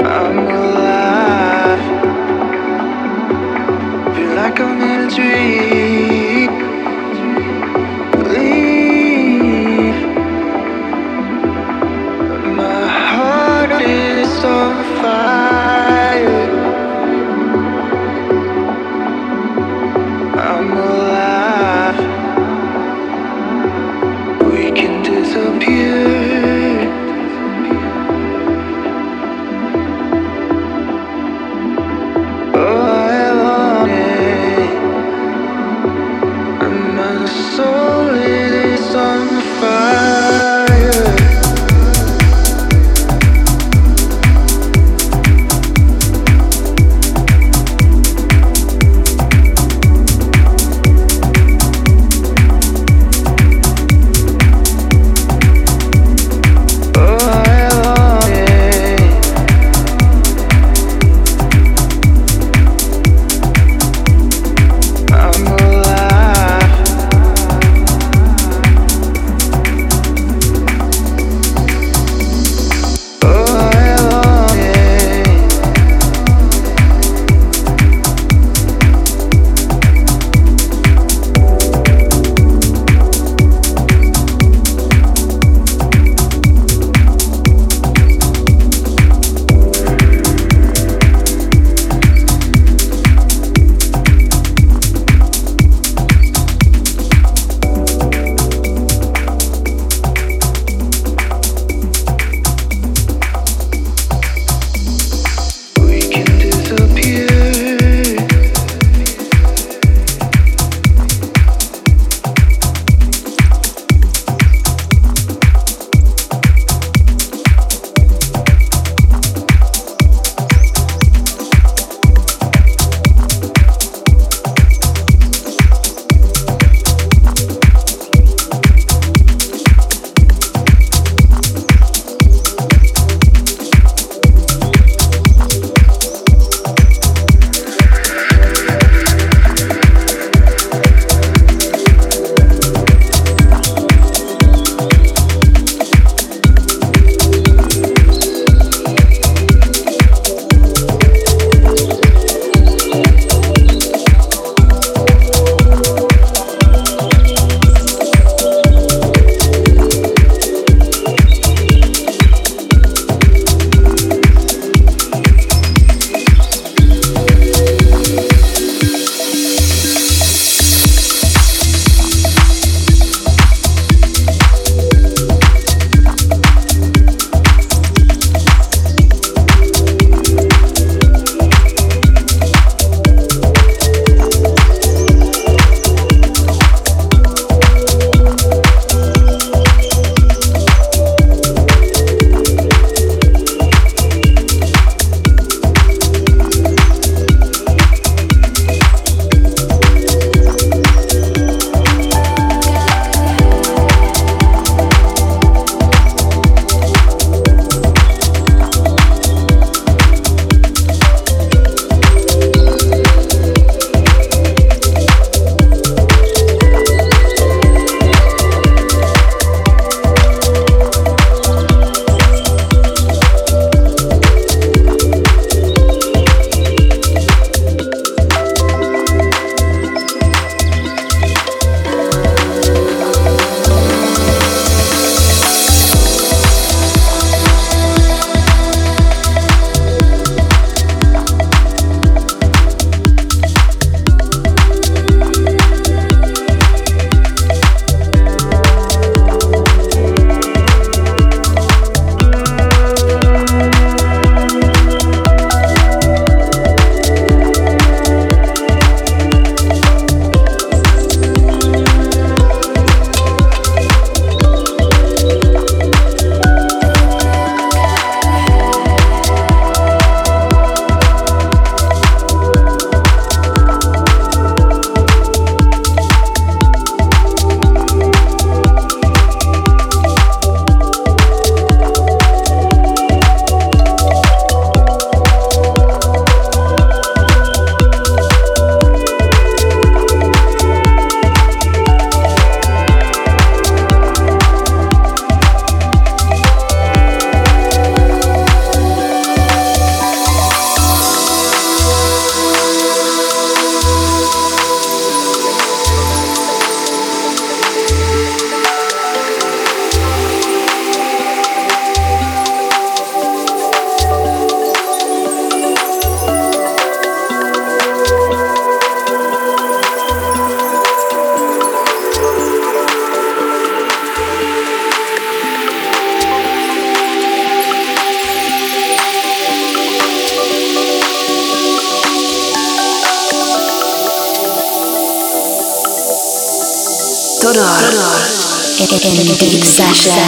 I'm alive. Feel like I'm in a dream. Tudor. In, in deep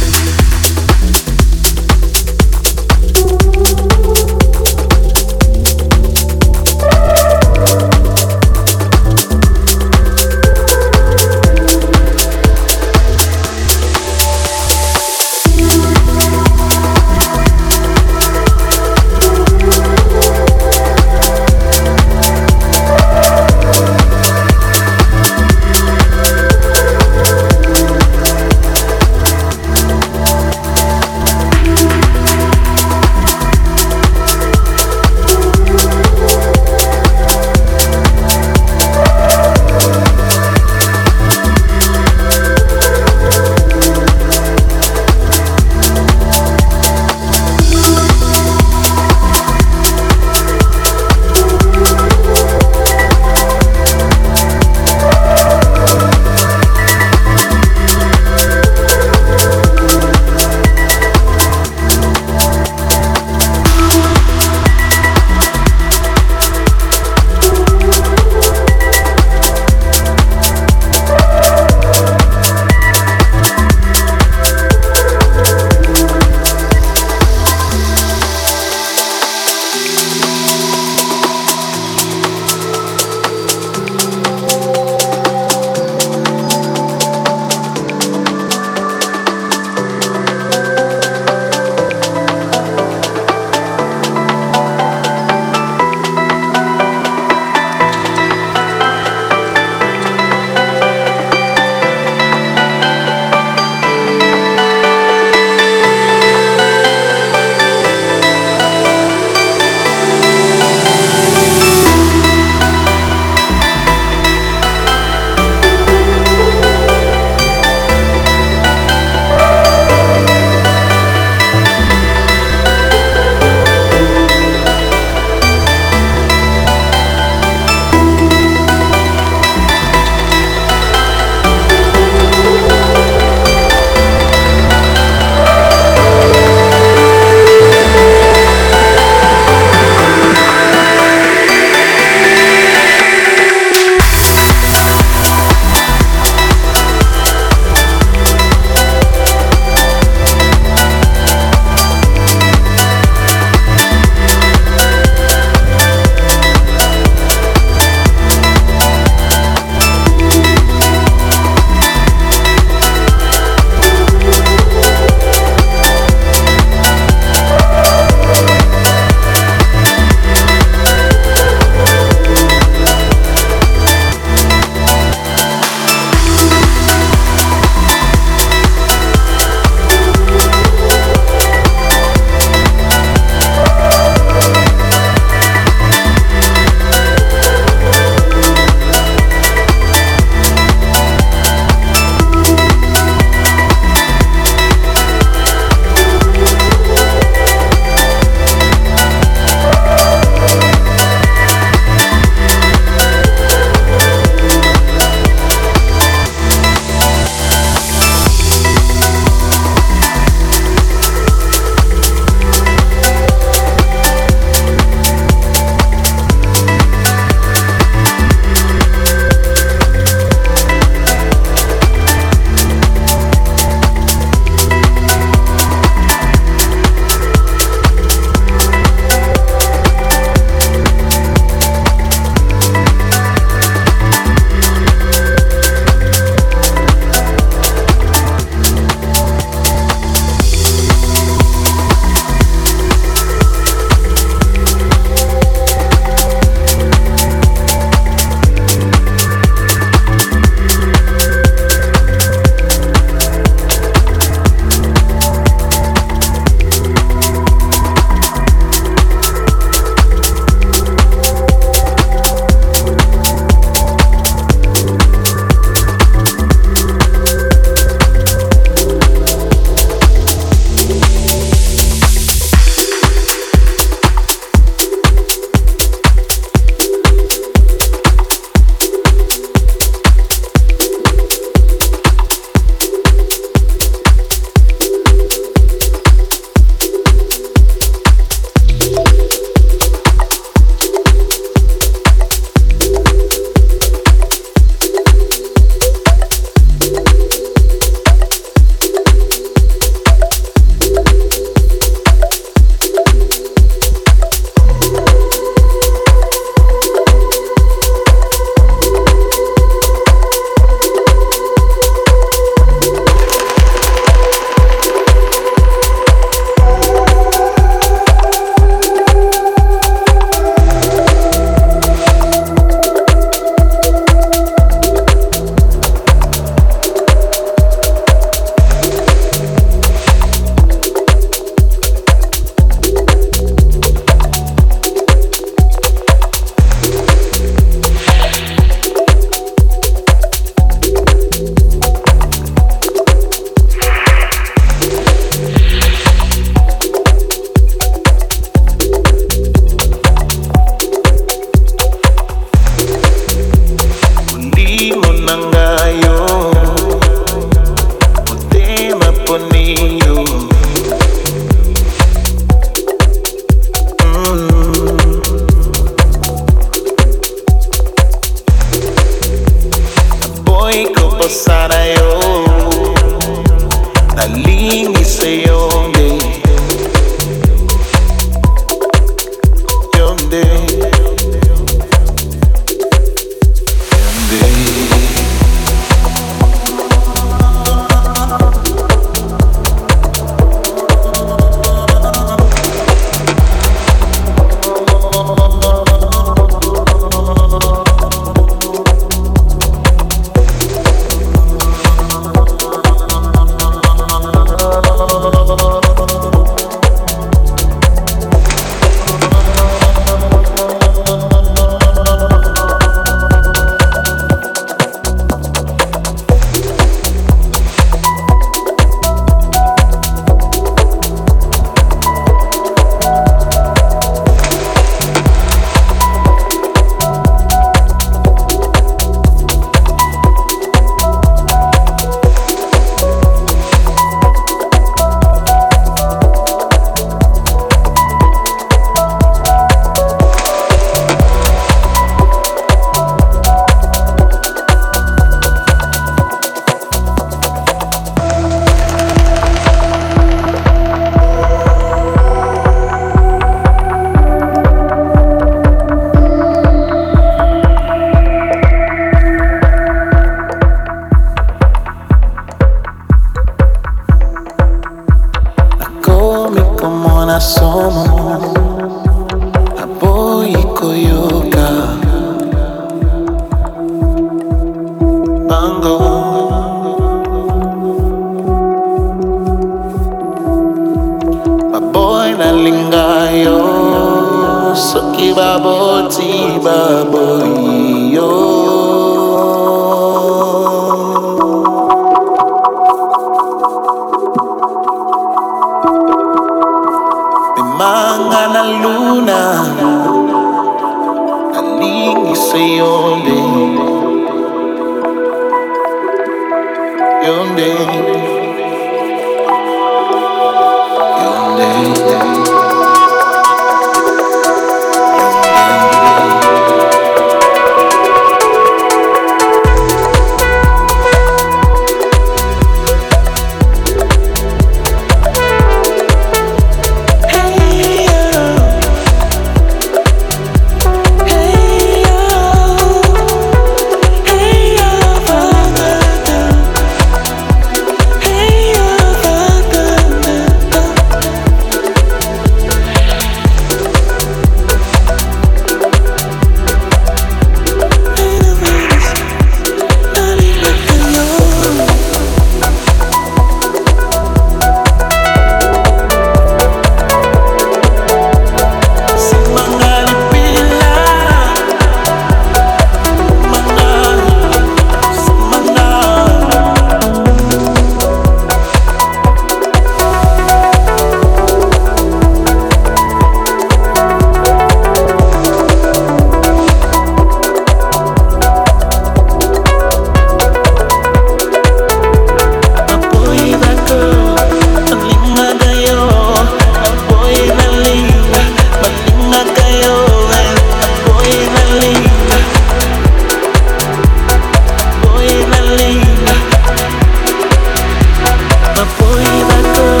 pueda con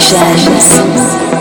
Sessions.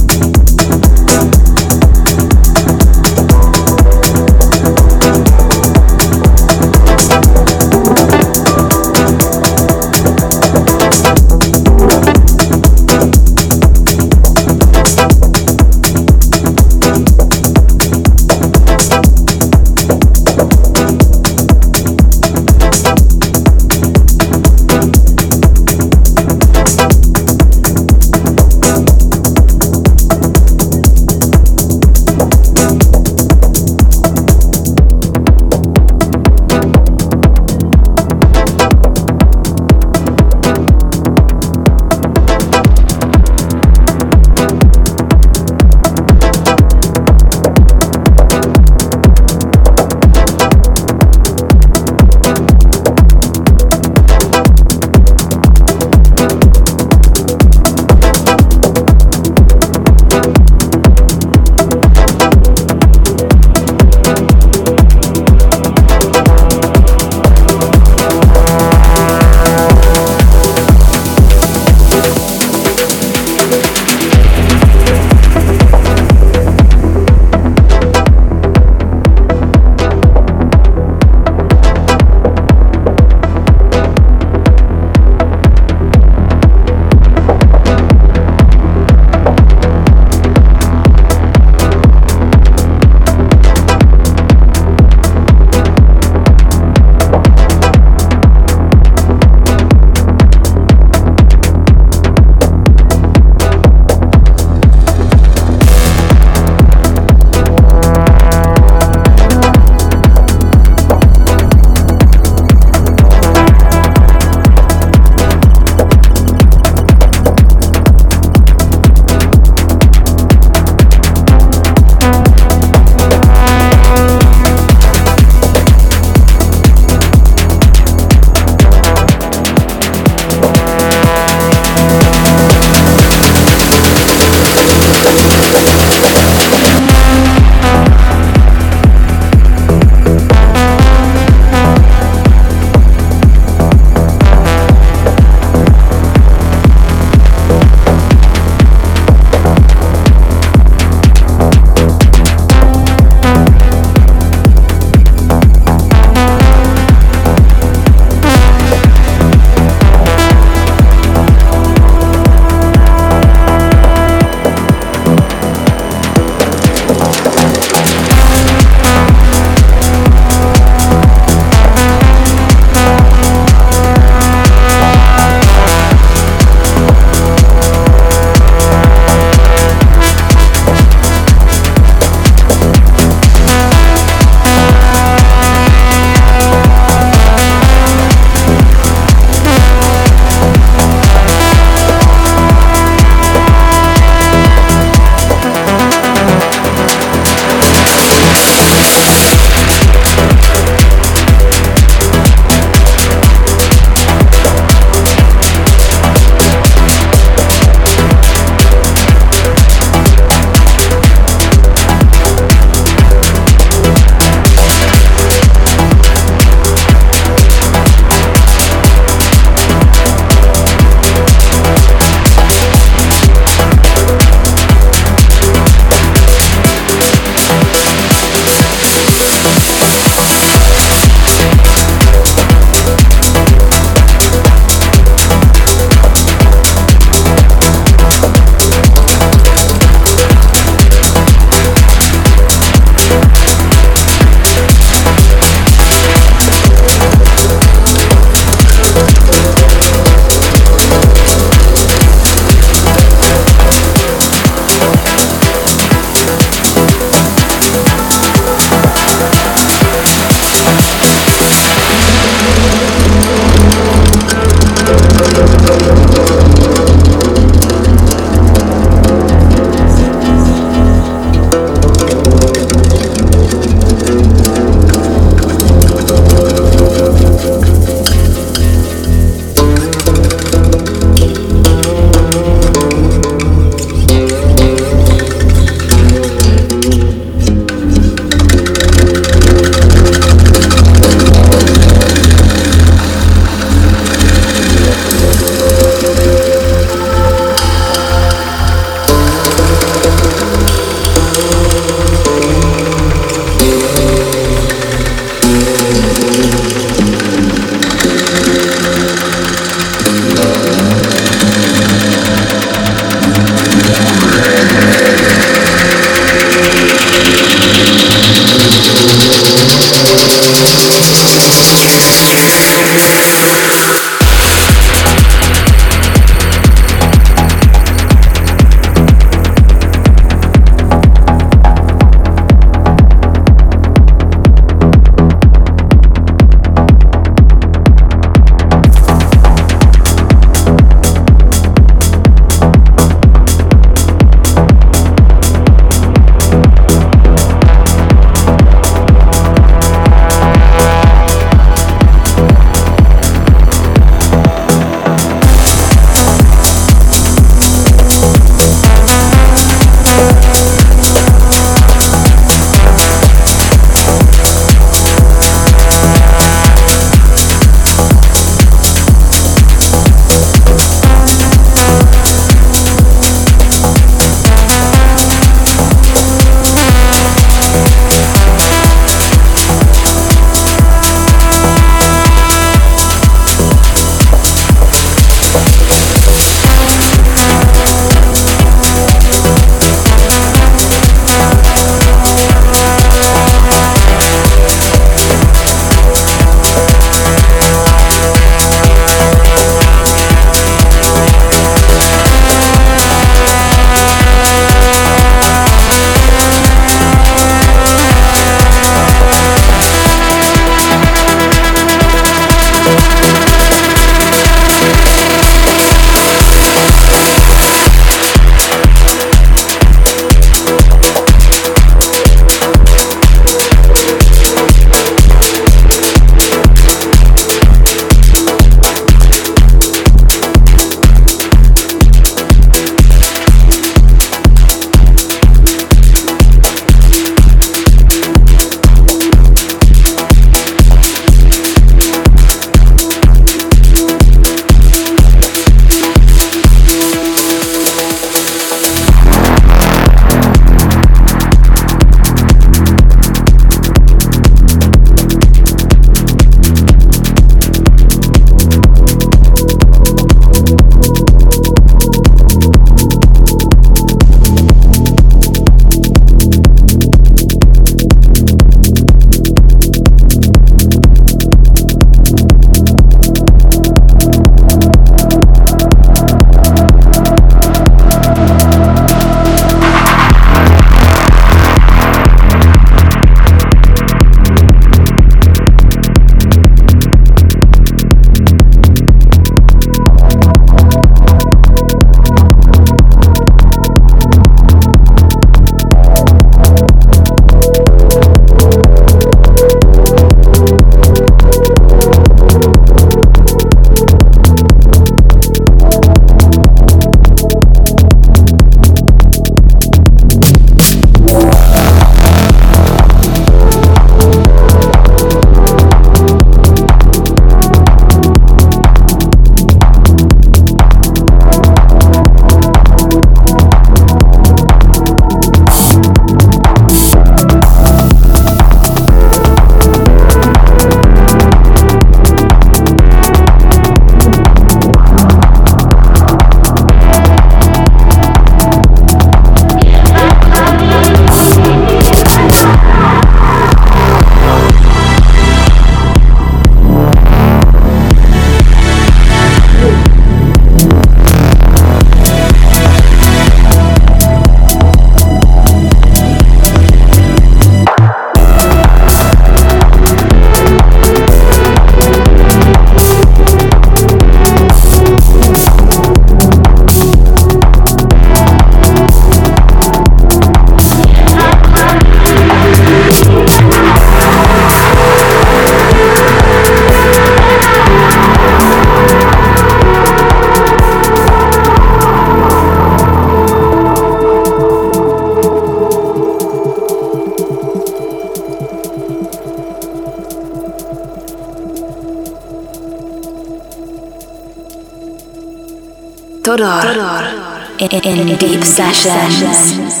In, in deep sessions.